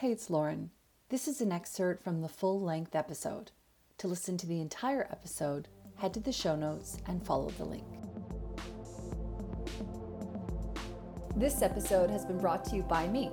Hey, it's Lauren. This is an excerpt from the full length episode. To listen to the entire episode, head to the show notes and follow the link. This episode has been brought to you by me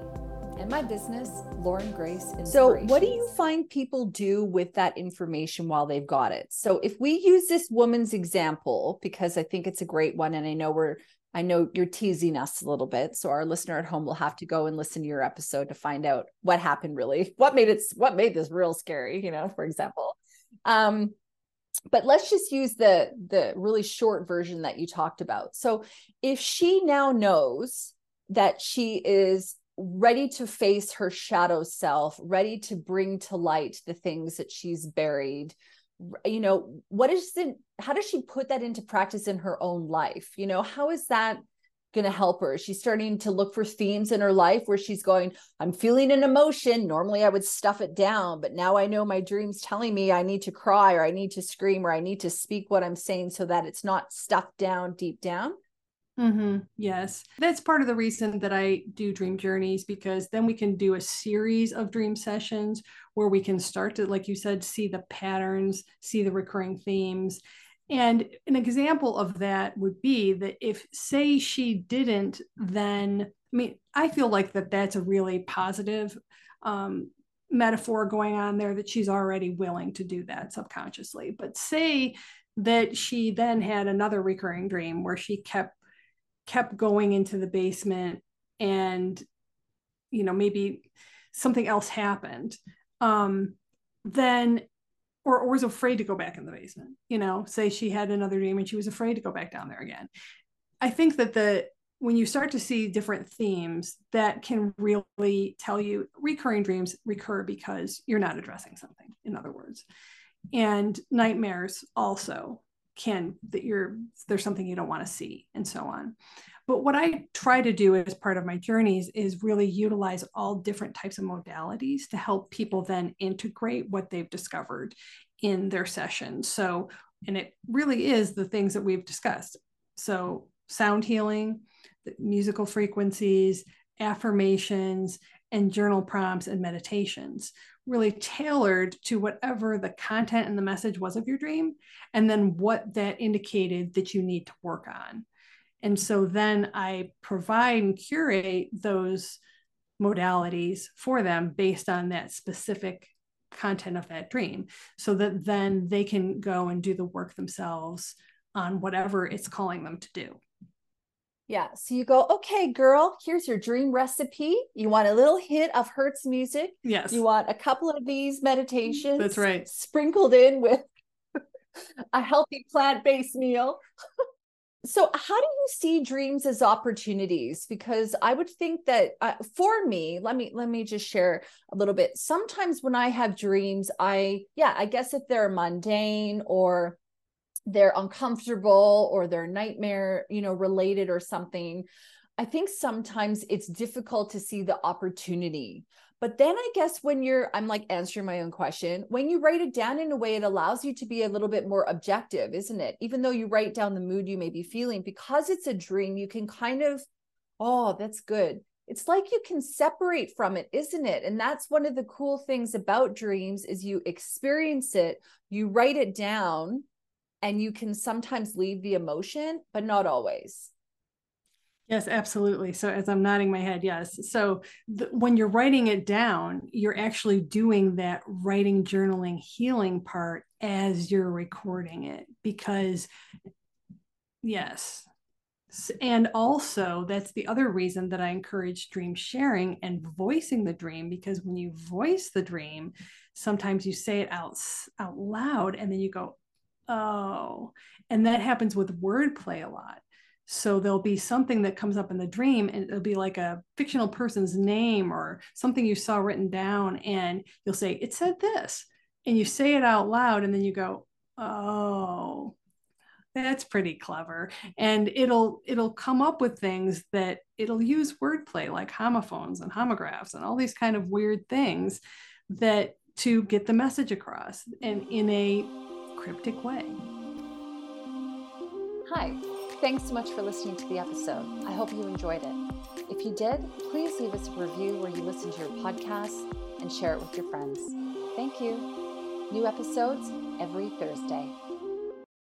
and my business, Lauren Grace. So, what do you find people do with that information while they've got it? So, if we use this woman's example, because I think it's a great one, and I know we're I know you're teasing us a little bit, so our listener at home will have to go and listen to your episode to find out what happened really, what made it, what made this real scary, you know, for example. Um, but let's just use the the really short version that you talked about. So if she now knows that she is ready to face her shadow self, ready to bring to light the things that she's buried, you know what is it how does she put that into practice in her own life? You know how is that going to help her? She's starting to look for themes in her life where she's going i'm feeling an emotion. Normally i would stuff it down but now i know my dreams telling me i need to cry or i need to scream or i need to speak what i'm saying so that it's not stuffed down deep down Mm-hmm. Yes. That's part of the reason that I do dream journeys because then we can do a series of dream sessions where we can start to, like you said, see the patterns, see the recurring themes. And an example of that would be that if, say, she didn't, then I mean, I feel like that that's a really positive um, metaphor going on there that she's already willing to do that subconsciously. But say that she then had another recurring dream where she kept kept going into the basement and you know maybe something else happened um then or, or was afraid to go back in the basement you know say she had another dream and she was afraid to go back down there again. I think that the when you start to see different themes that can really tell you recurring dreams recur because you're not addressing something in other words. And nightmares also can that you're there's something you don't want to see and so on. But what i try to do as part of my journeys is really utilize all different types of modalities to help people then integrate what they've discovered in their sessions. So and it really is the things that we've discussed. So sound healing musical frequencies affirmations and journal prompts and meditations really tailored to whatever the content and the message was of your dream, and then what that indicated that you need to work on. And so then I provide and curate those modalities for them based on that specific content of that dream so that then they can go and do the work themselves on whatever it's calling them to do. Yeah. So you go, okay, girl, here's your dream recipe. You want a little hit of Hertz music. Yes. You want a couple of these meditations. That's right. Sprinkled in with a healthy plant based meal. so how do you see dreams as opportunities because i would think that uh, for me let me let me just share a little bit sometimes when i have dreams i yeah i guess if they're mundane or they're uncomfortable or they're nightmare you know related or something i think sometimes it's difficult to see the opportunity. But then i guess when you're i'm like answering my own question when you write it down in a way it allows you to be a little bit more objective isn't it? Even though you write down the mood you may be feeling because it's a dream you can kind of oh that's good. It's like you can separate from it isn't it? And that's one of the cool things about dreams is you experience it you write it down and you can sometimes leave the emotion, but not always. Yes, absolutely. So as I'm nodding my head, yes. So the, when you're writing it down, you're actually doing that writing, journaling, healing part as you're recording it because yes. And also, that's the other reason that I encourage dream sharing and voicing the dream because when you voice the dream, sometimes you say it out out loud and then you go, oh and that happens with wordplay a lot. So there'll be something that comes up in the dream and it'll be like a fictional person's name or something you saw written down and you'll say it said this and you say it out loud and then you go oh that's pretty clever. And it'll it'll come up with things that it'll use wordplay like homophones and homographs and all these kind of weird things that to get the message across and in a cryptic way. Hi, thanks so much for listening to the episode. I hope you enjoyed it. If you did, please leave us a review where you listen to your podcast and share it with your friends. Thank you. New episodes every Thursday.